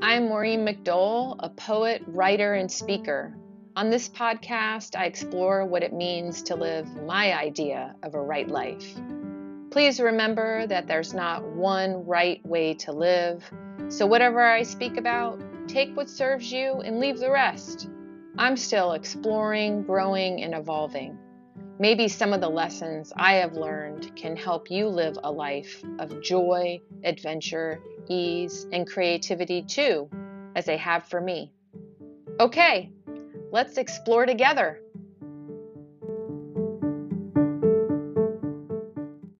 I'm Maureen McDowell, a poet, writer, and speaker. On this podcast, I explore what it means to live my idea of a right life. Please remember that there's not one right way to live, so whatever I speak about, take what serves you and leave the rest. I'm still exploring, growing, and evolving. Maybe some of the lessons I have learned can help you live a life of joy, adventure, ease, and creativity too, as they have for me. Okay, let's explore together.